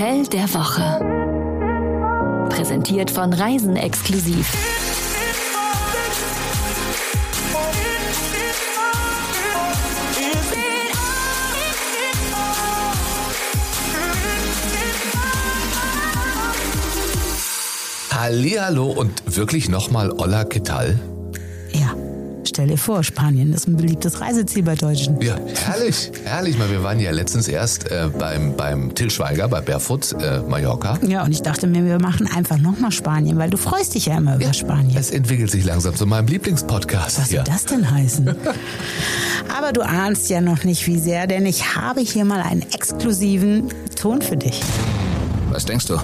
Hotel der Woche. Präsentiert von Reisen exklusiv. Hallihallo und wirklich nochmal Olla Ketal? Ja, stell dir vor, Spanien ist ein beliebtes Reiseziel bei Deutschen. Ja, herrlich, herrlich. Mal, wir waren ja letztens erst äh, beim, beim Till Schweiger bei Barefoot äh, Mallorca. Ja, und ich dachte mir, wir machen einfach nochmal Spanien, weil du freust dich ja immer über Spanien. Es entwickelt sich langsam zu meinem Lieblingspodcast. Was soll ja. das denn heißen? Aber du ahnst ja noch nicht, wie sehr, denn ich habe hier mal einen exklusiven Ton für dich. Was denkst du?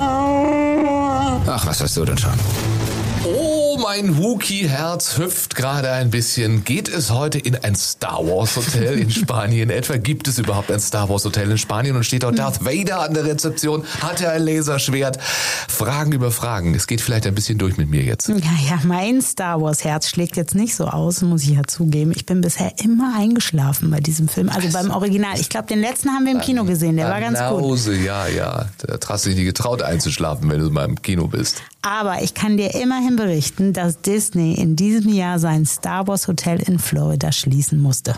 Ach, was weißt du denn schon? Oh, mein Wookie-Herz hüpft gerade ein bisschen. Geht es heute in ein Star Wars Hotel in Spanien? Etwa gibt es überhaupt ein Star Wars Hotel in Spanien und steht dort Darth Vader an der Rezeption? Hat er ein Laserschwert? Fragen über Fragen. Es geht vielleicht ein bisschen durch mit mir jetzt. Ja, ja, mein Star Wars Herz schlägt jetzt nicht so aus, muss ich ja zugeben. Ich bin bisher immer eingeschlafen bei diesem Film, also beim Original. Ich glaube, den letzten haben wir im Kino gesehen, der war ganz gut. Hause, ja, ja. Da hast du dich nicht getraut einzuschlafen, wenn du mal im Kino bist. Aber ich kann dir immerhin berichten, dass Disney in diesem Jahr sein Star Wars Hotel in Florida schließen musste.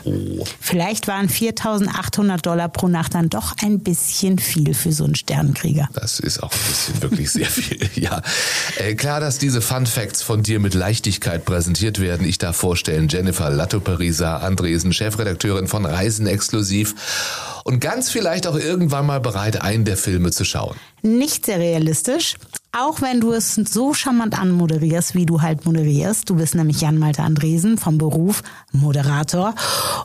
Vielleicht waren 4.800 Dollar pro Nacht dann doch ein bisschen viel für so einen Sternenkrieger. Das ist auch ein bisschen wirklich sehr viel. Ja, äh, klar, dass diese Fun Facts von dir mit Leichtigkeit präsentiert werden. Ich darf vorstellen Jennifer Latto-Parisa Andresen, Chefredakteurin von Reisen Exklusiv und ganz vielleicht auch irgendwann mal bereit, einen der Filme zu schauen. Nicht sehr realistisch, auch wenn du es so charmant anmoderierst, wie du halt moderierst. Du bist nämlich Jan-Malte Andresen vom Beruf Moderator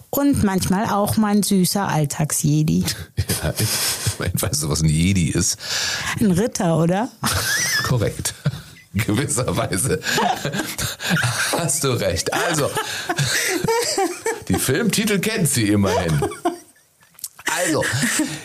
und manchmal auch mein süßer Alltagsjedi. Ja, ich weißt du, was ein Jedi ist? Ein Ritter, oder? Korrekt. Gewisserweise hast du recht. Also, die Filmtitel kennt sie immerhin. Also,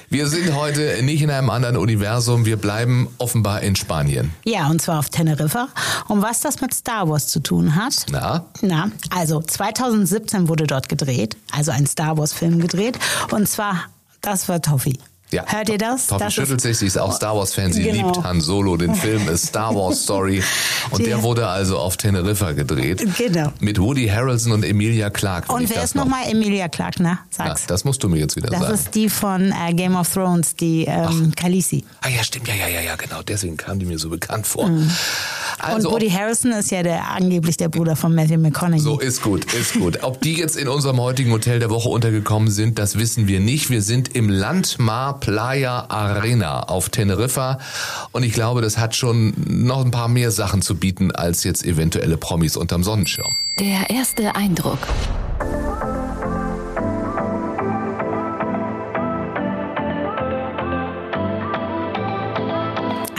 wir sind heute nicht in einem anderen Universum. Wir bleiben offenbar in Spanien. Ja, und zwar auf Teneriffa. Und was das mit Star Wars zu tun hat? Na? Na, also 2017 wurde dort gedreht, also ein Star Wars Film gedreht. Und zwar, das war Toffee. Ja. Hört ihr das? Toffi das schüttelt sich, sie ist auch Star Wars-Fan, sie Genau. liebt Han Solo, den Film A Star Wars Story. Und der wurde also auf Teneriffa gedreht. Genau. Mit Woody Harrelson und Emilia Clarke. Und wer das ist nochmal Emilia Clarke, ne? Ja, Sag's. das musst du mir jetzt wieder Das sagen. ist die von äh, Game of Thrones, die ähm, Khaleesi. ah ja, stimmt, ja, ja, ja, ja, genau. Deswegen kam die mir so bekannt vor. Also, und Woody Harrison ist ja der angeblich der Bruder von Matthew McConaughey. So, ist gut, ist gut. Ob die jetzt in unserem heutigen Hotel der Woche untergekommen sind, das wissen wir nicht. Wir sind im Landmar Playa Arena auf Teneriffa und ich glaube, das hat schon noch ein paar mehr Sachen zu bieten als jetzt eventuelle Promis unterm Sonnenschirm. Der erste Eindruck.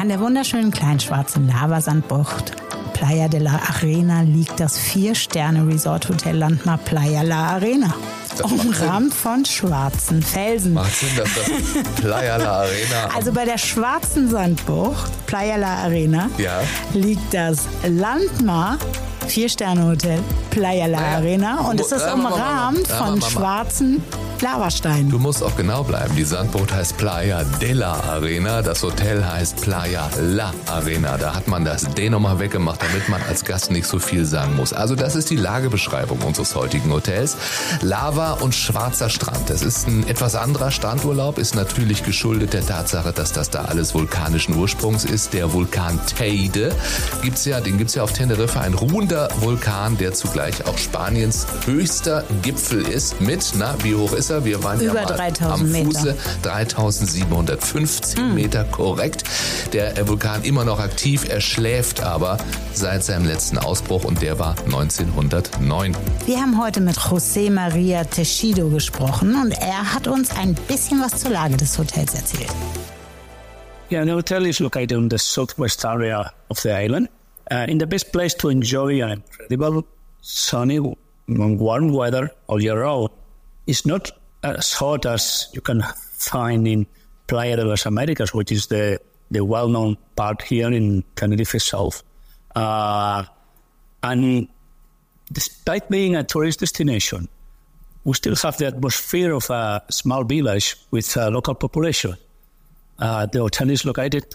An der wunderschönen kleinen schwarzen Lavasandbucht Playa de la Arena liegt das Vier-Sterne-Resort-Hotel Landmar Playa la Arena. Umrahmt von schwarzen Felsen. Macht Sinn, dass das Playa La Arena Also bei der schwarzen Sandbucht, Playa la Arena, Ja. liegt das Landmar Vier-Sterne-Hotel Playa la Arena und es ist umrahmt von schwarzen Lavasteinen. Du musst auch genau bleiben. Die Sandbucht heißt Playa de la Arena. Das Hotel heißt Playa La Arena. Da hat man das D nochmal weggemacht, damit man als Gast nicht so viel sagen muss. Also das ist die Lagebeschreibung unseres heutigen Hotels. Lava und schwarzer Strand. Das ist ein etwas anderer Strandurlaub, ist natürlich geschuldet der Tatsache, dass das da alles vulkanischen Ursprungs ist. Der Vulkan Teide gibt's ja, den gibt's ja auf Teneriffa, ein ruhender Vulkan, der zugleich auch Spaniens höchster Gipfel ist. Mit, na, wie hoch ist er? Wir waren ja Über mal 3000 am Meter. Fuße 3715 Meter, korrekt. Der äh, Vulkan immer noch aktiv, er schläft aber seit seinem letzten Ausbruch und der war 1909. Wir haben heute mit José Maria Techido gesprochen und er hat uns ein bisschen was zur Lage des Hotels erzählt. Yeah, the hotel is located in the southwest area of the island, uh, in the best place to enjoy an incredible sunny and warm weather all year round. It's not as hot as you can find in Playa de las Americas, which is the, the well-known part here in Tenerife South. Uh, and despite being a tourist destination, we still have the atmosphere of a small village with a local population. Uh, the hotel is located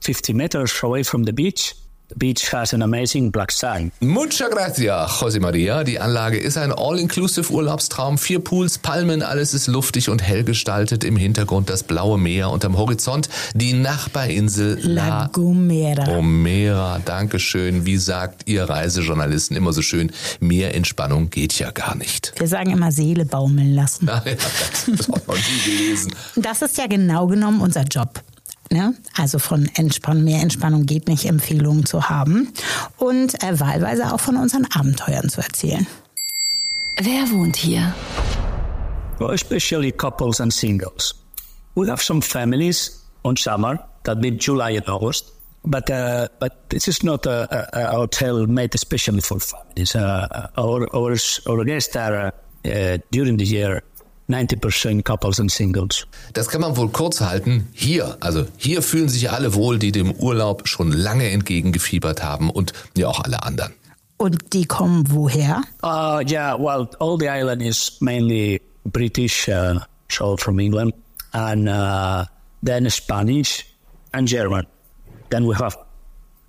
50 meters away from the beach. The beach has an amazing black sand. Mucha gracia, José Maria. Die Anlage ist ein All-Inclusive Urlaubstraum. Vier Pools, Palmen, alles ist luftig und hell gestaltet. Im Hintergrund das blaue Meer und am Horizont die Nachbarinsel La Gomera. Gomera. Dankeschön. Wie sagt ihr Reisejournalisten immer so schön, mehr Entspannung geht ja gar nicht. Wir sagen immer Seele baumeln lassen. Ja, das ist auch noch nie gelesen. Das ist ja genau genommen unser Job. Ne? Also von Entspannung, mehr Entspannung geht nicht, Empfehlungen zu haben und äh, wahlweise auch von unseren Abenteuern zu erzählen. Wer wohnt hier? Well, especially couples and singles. We have some families on summer that mean July and August, but uh, but this is not a, a, a hotel made especially for families. Uh, our, our our guests are uh, during the year 90% couples and singles. Das kann man wohl kurz halten. Hier, also hier fühlen sich alle wohl, die dem Urlaub schon lange entgegengefiebert haben und ja auch alle anderen. Und die kommen woher? Uh, yeah, well, all the island is mainly British, uh, so from England, and uh, then Spanish and German. Then we have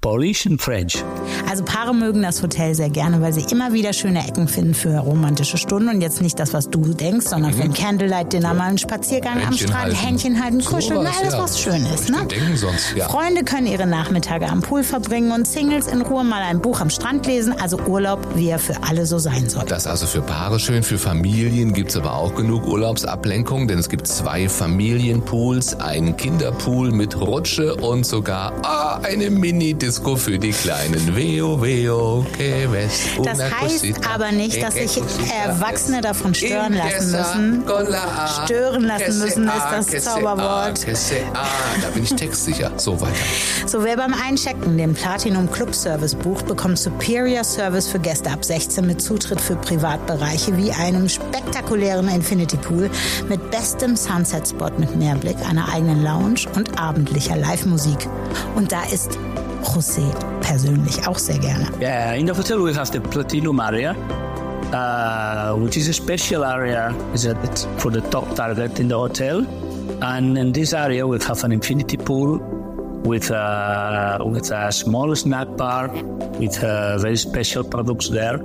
Polish and French. Also Paare mögen das Hotel sehr gerne, weil sie immer wieder schöne Ecken finden für romantische Stunden und jetzt nicht das, was du denkst, sondern für ein Candlelight-Dinner, mal einen Spaziergang am Händchen Strand, halten. Händchen halten, kuscheln, Sowas, alles ja. was schön ist. Ne? denken sonst, ja. Freunde können ihre Nachmittage am Pool verbringen und Singles in Ruhe mal ein Buch am Strand lesen, also Urlaub, wie er für alle so sein soll. Das also für Paare schön, für Familien gibt's aber auch genug Urlaubsablenkung, denn es gibt zwei Familienpools, einen Kinderpool mit Rutsche und sogar ah, eine Mini-Disco für die Kleinen. Veo, veo, que ves una Das heißt cosita, aber nicht, dass sich Erwachsene davon stören lassen müssen. Stören lassen müssen ist das Zauberwort. que se a. Da bin ich textsicher. So weiter. So, wer beim Einchecken den Platinum Club Service bucht, bekommt Superior Service für Gäste ab 16 mit Zutritt für Privatbereiche wie einem spektakulären Infinity Pool mit bestem Sunset Spot mit Meerblick, einer eigenen Lounge und abendlicher Live-Musik. Und da ist José persönlich auch sehr gerne. Yeah, in the hotel we have the Platinum area, uh, which is a special area for the top target in the hotel. And in this area we have an infinity pool with a, with a small snack bar with uh, very special products there.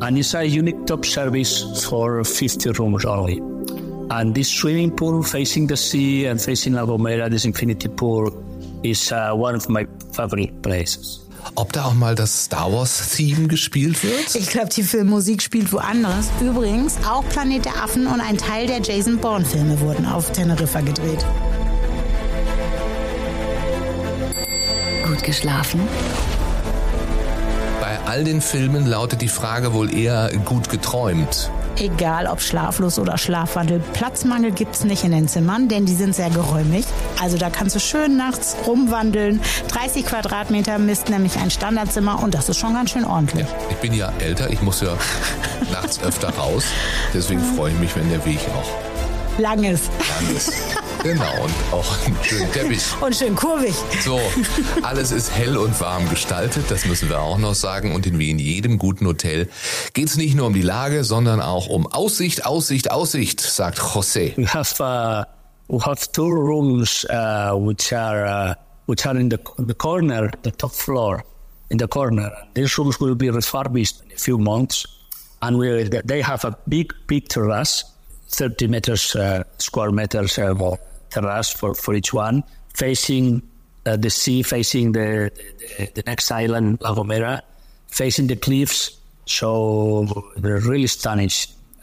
And it's a unique top service for 50 rooms only. And this swimming pool facing the sea and facing La Gomera, this infinity pool, is uh, one of my favorite places. Ob da auch mal das Star Wars Theme gespielt wird? Ich glaube, die Filmmusik spielt woanders. Übrigens, auch Planet der Affen und ein Teil der Jason Bourne-Filme wurden auf Teneriffa gedreht. Gut geschlafen? Bei all den Filmen lautet die Frage wohl eher gut geträumt. Egal ob schlaflos oder Schlafwandel, Platzmangel gibt's nicht in den Zimmern, denn die sind sehr geräumig. Also da kannst du schön nachts rumwandeln. 30 Quadratmeter misst nämlich ein Standardzimmer und das ist schon ganz schön ordentlich. Ich bin ja älter, ich muss ja nachts öfter raus. Deswegen freue ich mich, wenn der Weg auch Langes lang ist. Genau, und auch einen schönen Teppich. und schön kurvig. So, alles ist hell und warm gestaltet, das müssen wir auch noch sagen. Und in wie in jedem guten Hotel geht es nicht nur um die Lage, sondern auch um Aussicht, Aussicht, Aussicht, sagt José. we have uh, we have two rooms uh, which are uh, which are in the the corner, the top floor, in the corner. These rooms will be refurbished in a few months, and we they have a big big terrace, thirty meters uh, square meters uh, terrace for for each one, facing uh, the sea, facing the, the the next island, La Gomera, facing the cliffs. So they're really stunning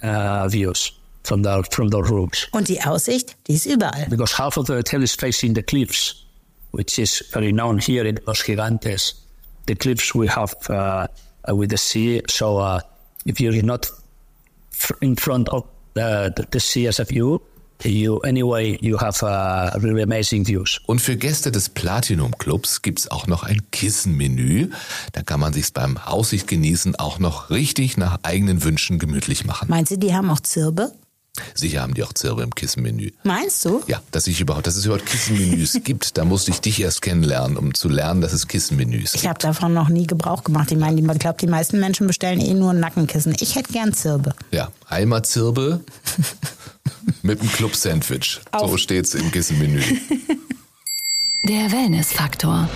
uh, views from the from the rooms Und die Aussicht, die ist überall. because half of the hotel is facing the cliffs, which is very known here in Los Gigantes. The cliffs we have uh, uh, with the sea. So uh, if you're not in front of the, the, the sea as a view, you anyway you have uh, really amazing views. Und für Gäste des Platinum Clubs gibt's auch noch ein Kissenmenü. Da kann man sich's beim Aussicht genießen auch noch richtig nach eigenen Wünschen gemütlich machen. Meinst du, die haben auch Zirbe? Sicher haben die auch Zirbe im Kissenmenü. Meinst du? Ja, dass ich überhaupt, dass es überhaupt Kissenmenüs gibt, da musste ich dich erst kennenlernen, um zu lernen, dass es Kissenmenüs Ich gibt. habe davon noch nie Gebrauch gemacht. Ich meine, ich glaube, die meisten Menschen bestellen eh nur ein Nackenkissen. Ich hätte gern Zirbe. Ja, einmal Zirbe mit einem Club-Sandwich. So steht's im Kissenmenü. Der Wellness-Faktor.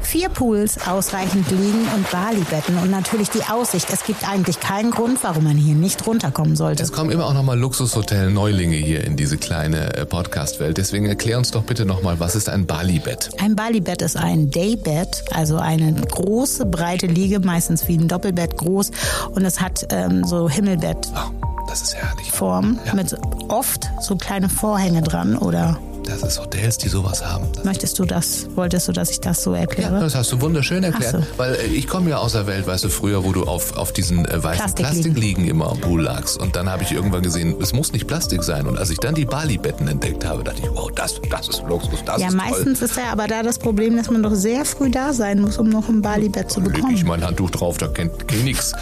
Vier Pools, ausreichend Liegen und Bali-Betten und natürlich die Aussicht. Es gibt eigentlich keinen Grund, warum man hier nicht runterkommen sollte. Es kommen immer auch nochmal Luxushotel-Neulinge hier in diese kleine äh, Podcast-Welt. Deswegen erklär uns doch bitte nochmal, was ist ein Bali-Bett? Ein Bali-Bett ist ein Daybed, also eine große, breite Liege, meistens wie ein Doppelbett groß. Und es hat ähm, so Himmelbett. Oh, das ist herrlich. Form ja. mit oft so kleine Vorhänge dran oder das ist Hotels, die sowas haben. Möchtest du das, wolltest du, dass ich das so erkläre? Ja, das hast du wunderschön erklärt. So. Weil äh, ich komme ja aus der Welt, weißt du, früher, wo du auf, auf diesen äh, weißen Plastikliegen Plastik immer am Pool lagst. Und dann habe ich irgendwann gesehen, es muss nicht Plastik sein. Und als ich dann die Bali-Betten entdeckt habe, dachte ich, wow, das, das ist Luxus, das ja, ist meistens toll. ist ja aber da das Problem, dass man doch sehr früh da sein muss, um noch ein Bali-Bett zu bekommen. Ich mein Handtuch drauf, da kennt nichts.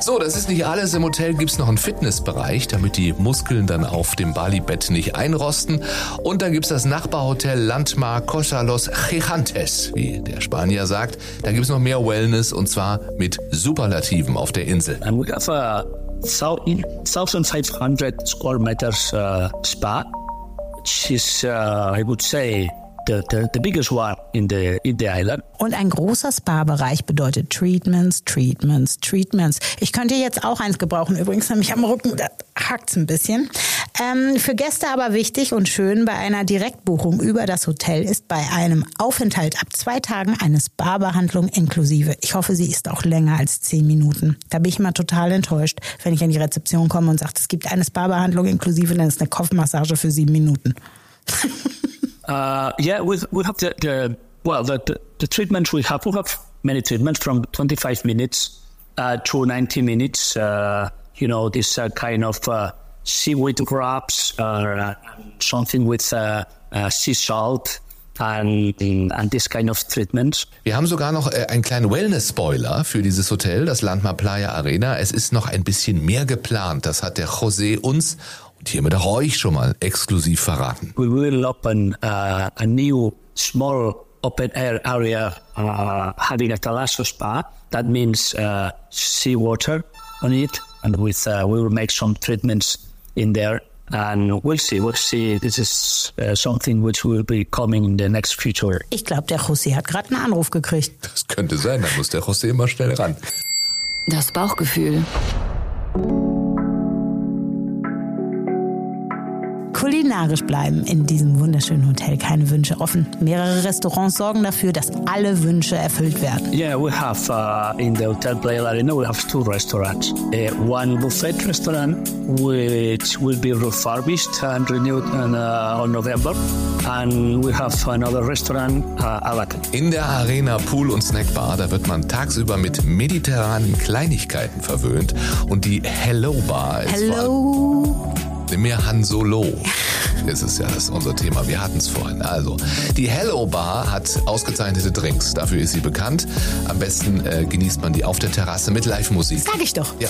So, das ist nicht alles. Im Hotel gibt es noch einen Fitnessbereich, damit die Muskeln dann auf dem Bali-Bett nicht einrosten. Und dann gibt es das Nachbarhotel Hotel Landmar Costa Los Gigantes, wie der Spanier sagt. Da gibt es noch mehr Wellness und zwar mit Superlativen auf der Insel. And we have a 1,500 square meters uh, spa, which is, uh, I would say, the, the, the biggest one in the, in the island. Und ein großer Spa-Bereich bedeutet Treatments, Treatments, Treatments. Ich könnte jetzt auch eins gebrauchen, übrigens nämlich am Rücken, da hackt's ein bisschen. Ähm, für Gäste aber wichtig und schön, bei einer Direktbuchung über das Hotel ist bei einem Aufenthalt ab zwei Tagen eine Spa-Behandlung inklusive. Ich hoffe, sie ist auch länger als zehn Minuten. Da bin ich immer total enttäuscht, wenn ich an die Rezeption komme und sagt, es gibt eine Spa-Behandlung inklusive, dann ist eine Kopfmassage für sieben Minuten. Uh, yeah, we we have the, the well the, the, the treatments we have we have many treatments from 25 minutes uh, to 90 minutes. Uh, you know, this uh, kind of uh, seaweed wraps or uh, something with sea salt. And, and this kind of treatment. Wir haben sogar noch äh, einen kleinen Wellness-Spoiler für dieses Hotel, das Landmar Playa Arena. Es ist noch ein bisschen mehr geplant. Das hat der José uns und hiermit auch euch schon mal exklusiv verraten. We will open uh, a new small open air area uh, having a Talasso spa. That means uh, seawater on it, and with uh, we will make some treatments in there. And we'll see, we'll see. This is uh, something which will be coming in the next future. Ich glaube, der José hat gerade einen Anruf gekriegt. Das könnte sein, da muss der José immer schnell ran. Das Bauchgefühl. Kulinarisch bleiben in diesem wunderschönen Hotel keine Wünsche offen. Mehrere Restaurants sorgen dafür, dass alle Wünsche erfüllt werden. Yeah, we have uh, in the Hotel Playa Arena we have two restaurants. Uh, one buffet restaurant which will be refurbished and renewed in, uh, on November, and we have another restaurant uh, Alacan. In der Arena Pool und Snackbar, da wird man tagsüber mit mediterranen Kleinigkeiten verwöhnt und die Hello Bar ist Hello mehr Han Solo ist es ja, das ist unser Thema. Wir hatten es vorhin. Also, die Hello Bar hat ausgezeichnete Drinks. Dafür ist sie bekannt. Am besten äh, genießt man die auf der Terrasse mit Live-Musik. Sag ich doch. Ja.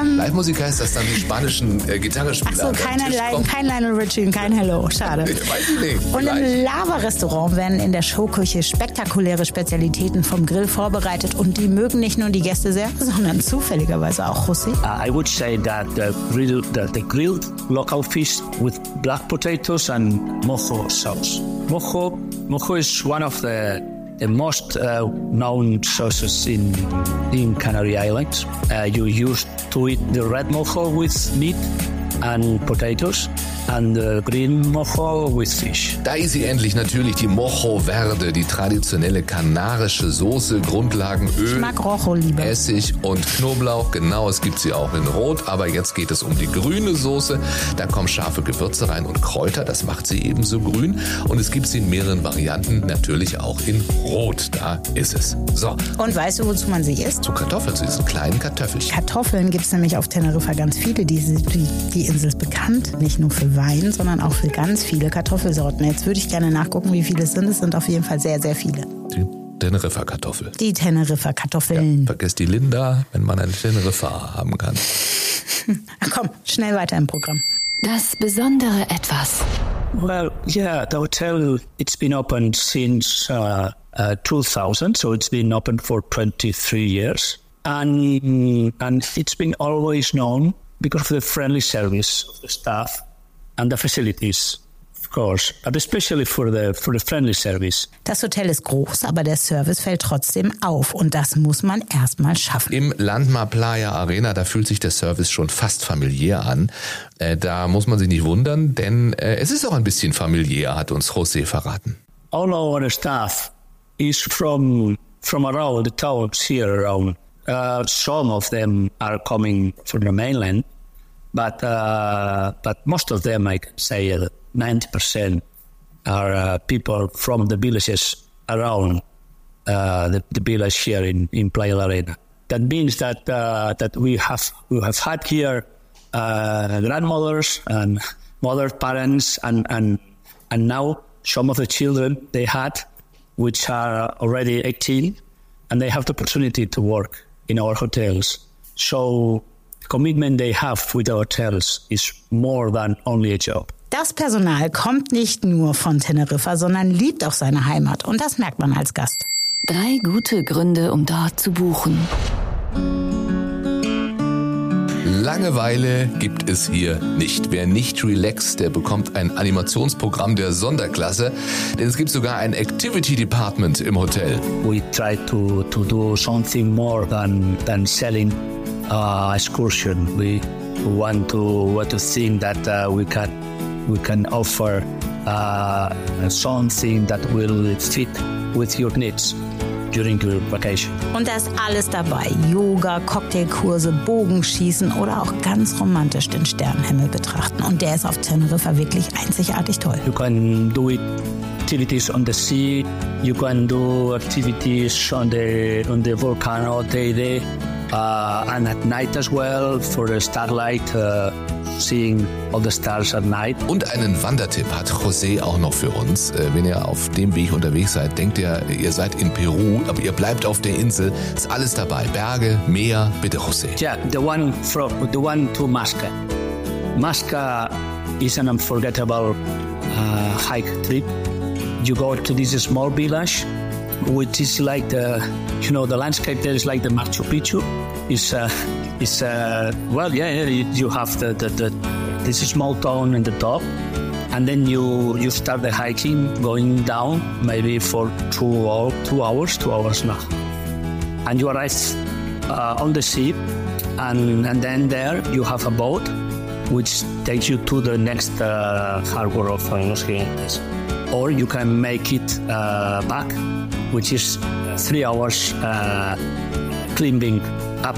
Ähm, Live-Musik heißt, dass dann die spanischen äh, Gitarrespieler Ach so, keine Line, kein Lionel Richie und kein Hello. Schade. ich weiß nicht. Und im Lava-Restaurant werden in der Showküche spektakuläre Spezialitäten vom Grill vorbereitet und die mögen nicht nur die Gäste sehr, sondern zufälligerweise auch José. Uh, I would say that the, grill, the, the grilled local fish with black potatoes and mojo sauce. Mojo, mojo is one of the, the most uh, known sauces in in Canary Islands. Uh, you use to eat the red mojo with meat and potatoes and the green mojo with fish. Da ist sie endlich natürlich die Mojo Verde, die traditionelle kanarische Soße, Grundlagenöl, ich mag Rojo lieber. Essig und Knoblauch. Genau, es gibt sie auch in Rot, aber jetzt geht es um die grüne Soße. Da kommen scharfe Gewürze rein und Kräuter, das macht sie ebenso grün. Und es gibt sie in mehreren Varianten, natürlich auch in Rot. Da ist es. So. Und weißt du, wozu man sie isst? Zu Kartoffeln, zu diesen kleinen Kartoffelchen. Kartoffeln gibt es nämlich auf Teneriffa ganz viele. Die, die, die Insel ist bekannt, nicht nur für Wein, sondern auch für ganz viele Kartoffelsorten. Jetzt würde ich gerne nachgucken, wie viele es sind. Es sind auf jeden Fall sehr, sehr viele. Die Teneriffa-Kartoffel. Die Teneriffa-Kartoffeln. Ja, vergesst die Linda, wenn man eine Teneriffa haben kann. Komm, schnell weiter im Programm. Das besondere Etwas. Well, yeah, the hotel, it's been open since uh, uh, 2000, so it's been open for 23 years. And, and it's been always known because of the friendly service of the staff and the facilities of course, but especially for the for the friendly service. Das Hotel ist groß, aber der Service fällt trotzdem auf und das muss man erstmal schaffen. Im Landmar Playa Arena, da fühlt sich der Service schon fast familiär an. Äh, da muss man sich nicht wundern, denn äh, es ist auch ein bisschen familiär, hat uns José verraten. All our staff is from from around the towns here around. Uh, some of them are coming from the mainland, but uh, but most of them, I can say, uh, ninety percent are uh, people from the villages around uh, the, the village here in in Playa La Arena. That means that uh, that we have we have had here uh, grandmothers and mother parents and and and now some of the children they had, which are already eighteen, and they have the opportunity to work in our hotels. So commitment they have with our hotels is more than only a job. Das Personal kommt nicht nur von Teneriffa, sondern liebt auch seine Heimat und das merkt man als Gast. Drei gute Gründe, um dort zu buchen. Langeweile gibt es hier nicht. Wer nicht relaxt, der bekommt ein Animationsprogramm der Sonderklasse, denn es gibt sogar ein Activity Department im Hotel. We try to, to do something more than, than selling uh, excursion. We want to, want to think that uh, we can we can offer uh, something that will fit with your needs during your vacation. Und da ist alles dabei. Yoga, Cocktailkurse, Bogenschießen oder auch ganz romantisch den Sternenhimmel betrachten. Und der ist auf Teneriffa wirklich einzigartig toll. You can do it activities on the sea. You can do activities on the on the volcano day day, uh, and at night as well for the starlight, uh, seeing all the stars at night. Und einen Wandertipp hat José auch noch für uns. Äh, Wenn ihr auf dem Weg unterwegs seid, denkt ihr, ihr seid in Peru, aber ihr bleibt auf der Insel. Ist alles dabei. Berge, Meer, bitte José. Yeah, the one from the one to Masca. Masca is an unforgettable uh, hike trip. You go to this small village, which is like the, you know, the landscape there is like the Machu Picchu. Is uh, is uh, well, yeah, you, have the, the, the this small town in the top, and then you you start the hiking, going down maybe for two or two hours, two hours now, and you arrive uh, on the ship, and, and then there you have a boat which takes you to the next uh, harbor of uh, Los Gigantes. Or you can make it uh, back, which is three hours climbing up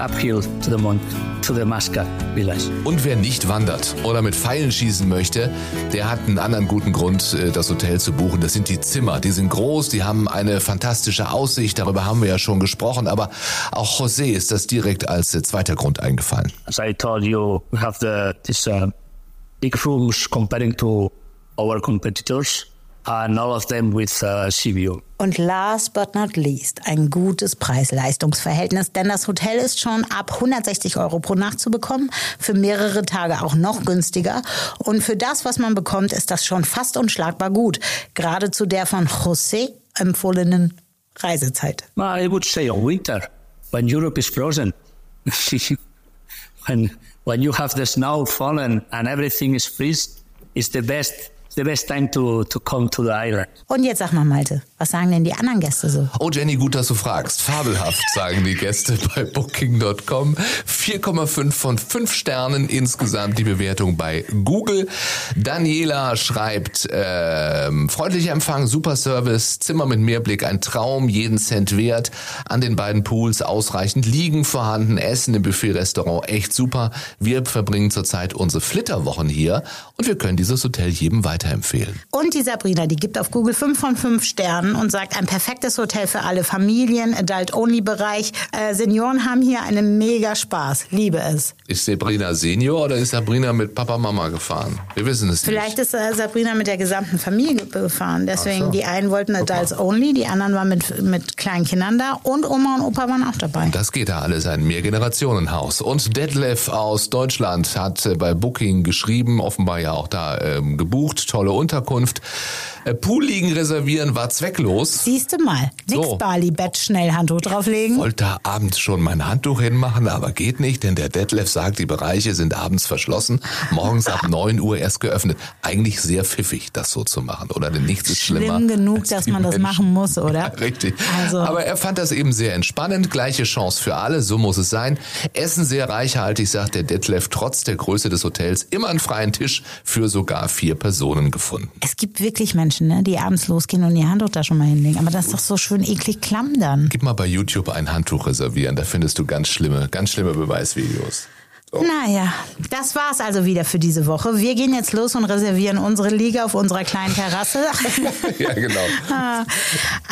uphill to the mount, to the Masca village. Und wer nicht wandert oder mit Pfeilen schießen möchte, der hat einen anderen guten Grund, äh, das Hotel zu buchen. Das sind die Zimmer. Die sind groß, die haben eine fantastische Aussicht. Darüber haben wir ja schon gesprochen. Aber auch José ist das direkt als äh, zweiter Grund eingefallen. As I told you, we have the this uh, big rooms comparing to our competitors, and all of them with uh, view. Und last but not least, ein gutes Preis-Leistungs-Verhältnis, denn das Hotel ist schon ab 160 Euro pro Nacht zu bekommen, für mehrere Tage auch noch günstiger. Und für das, was man bekommt, ist das schon fast unschlagbar gut. Gerade zu der von José empfohlenen Reisezeit. Well, I would say winter when Europe is frozen. when when you have the snow fallen and everything is freeze, it's the best the best time to, to come to the island. Und jetzt sag mal, Malte, was sagen denn die anderen Gäste so? Oh Jenny, gut, dass du fragst. Fabelhaft, sagen die Gäste bei Booking.com. 4,5 von 5 Sternen insgesamt die Bewertung bei Google. Daniela schreibt, ähm, freundlicher Empfang, super Service, Zimmer mit Meerblick, ein Traum, jeden Cent wert. An den beiden Pools ausreichend Liegen vorhanden, Essen im Buffet-Restaurant, echt super. Wir verbringen zurzeit unsere Flitterwochen hier und wir können dieses Hotel jedem weiterempfehlen. Und die Sabrina, die gibt auf Google 5 von 5 Sternen und sagt, ein perfektes Hotel für alle Familien, Adult-Only-Bereich. Äh, Senioren haben hier einen mega Spaß. Liebe es. Ist Sabrina Senior oder ist Sabrina mit Papa Mama gefahren? Wir wissen es Vielleicht nicht. ist äh, Sabrina mit der gesamten Familie gefahren. Deswegen, die einen wollten Adults Only, die anderen waren mit, mit kleinen Kindern da und Oma und Opa waren auch dabei. Das geht da alles ein Mehrgenerationenhaus. Und Detlef aus Deutschland hat äh, bei Booking geschrieben, offenbar ja auch da ähm, gebucht, tolle Unterkunft. Äh, Poolliegen reservieren war zwecklos. Siehst du mal. Nix So. Bali, Bett, schnell Handtuch drauflegen. Wollte da abends schon mein Handtuch hinmachen, aber geht nicht, denn der Detlef sagt, die Bereiche sind abends verschlossen, morgens ab 9 Uhr erst geöffnet. Eigentlich sehr pfiffig, das so zu machen, oder? Denn nichts ist schlimmer. Schlimm genug, dass man das Menschen. machen muss, oder? Richtig. Also- Aber er fand das eben sehr entspannend. Gleiche Chance für alle, so muss es sein. Essen sehr reichhaltig, sagt der Detlef, trotz der Größe des Hotels. Immer einen freien Tisch für sogar vier Personen gefunden. Es gibt wirklich Menschen, ne, die abends losgehen und ihr Handtuch da schon mal hinlegen. Aber das ist doch so schön eklig klamm dann. Gib mal bei YouTube ein Handtuch reservieren, da findest du ganz schlimme, ganz schlimme Beweisvideos. Naja, das war's also wieder für diese Woche. Wir gehen jetzt los und reservieren unsere Liga auf unserer kleinen Terrasse. ja, genau. Ah,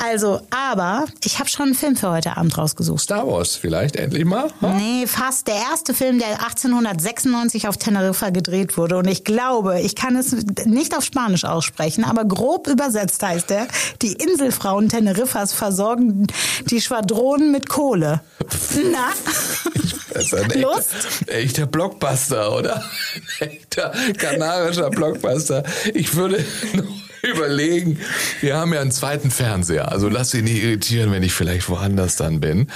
also, aber ich habe schon einen Film für heute Abend rausgesucht. Star Wars vielleicht endlich mal. Hm? Nee, fast der erste Film, der 1896 auf Teneriffa gedreht wurde. Und ich glaube, ich kann es nicht auf Spanisch aussprechen, aber grob übersetzt heißt er, die Inselfrauen Teneriffas versorgen die Schwadronen mit Kohle. Na? Das ist ein Lust? echter, echter Blockbuster, oder? Ein echter kanarischer Blockbuster. Ich würde überlegen, wir haben ja einen zweiten Fernseher, also lasst ihn nicht irritieren, wenn ich vielleicht woanders dann bin.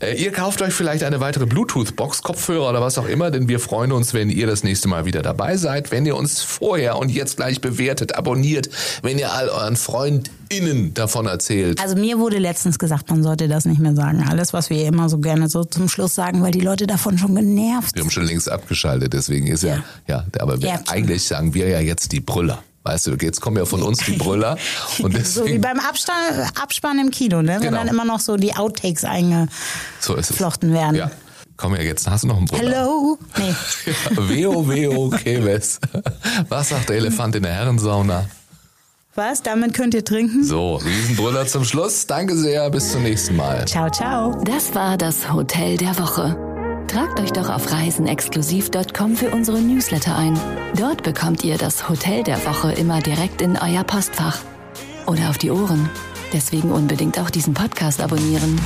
Äh, ihr kauft euch vielleicht eine weitere Bluetooth-Box, Kopfhörer oder was auch immer, denn wir freuen uns, wenn ihr das nächste Mal wieder dabei seid, wenn ihr uns vorher und jetzt gleich bewertet, abonniert, wenn ihr all euren FreundInnen davon erzählt. Also mir wurde letztens gesagt, man sollte das nicht mehr sagen. Alles, was wir immer so gerne so zum Schluss sagen, weil die Leute davon schon genervt Wir haben schon längst abgeschaltet, deswegen ist ja, ja, aber wir, Ja. eigentlich sagen wir ja jetzt die Brüller. Weißt du, jetzt kommen ja von uns die Brüller und So wie deswegen, beim Abspann, Abspann im Kino, ne? wenn Genau. dann immer noch so die Outtakes so ist es. eingeflochten werden. Ja. Komm ja, jetzt hast du noch einen Brüller. Hello? Nee. Ja, Weo, weo, Keves. Was sagt der Elefant in der Herrensauna? Was? Damit könnt ihr trinken? So, Riesenbrüller zum Schluss. Danke sehr, bis zum nächsten Mal. Ciao, ciao. Das war das Hotel der Woche. Tragt euch doch auf reisenexklusiv.com für unsere Newsletter ein. Dort bekommt ihr das Hotel der Woche immer direkt in euer Postfach. Oder auf die Ohren. Deswegen unbedingt auch diesen Podcast abonnieren.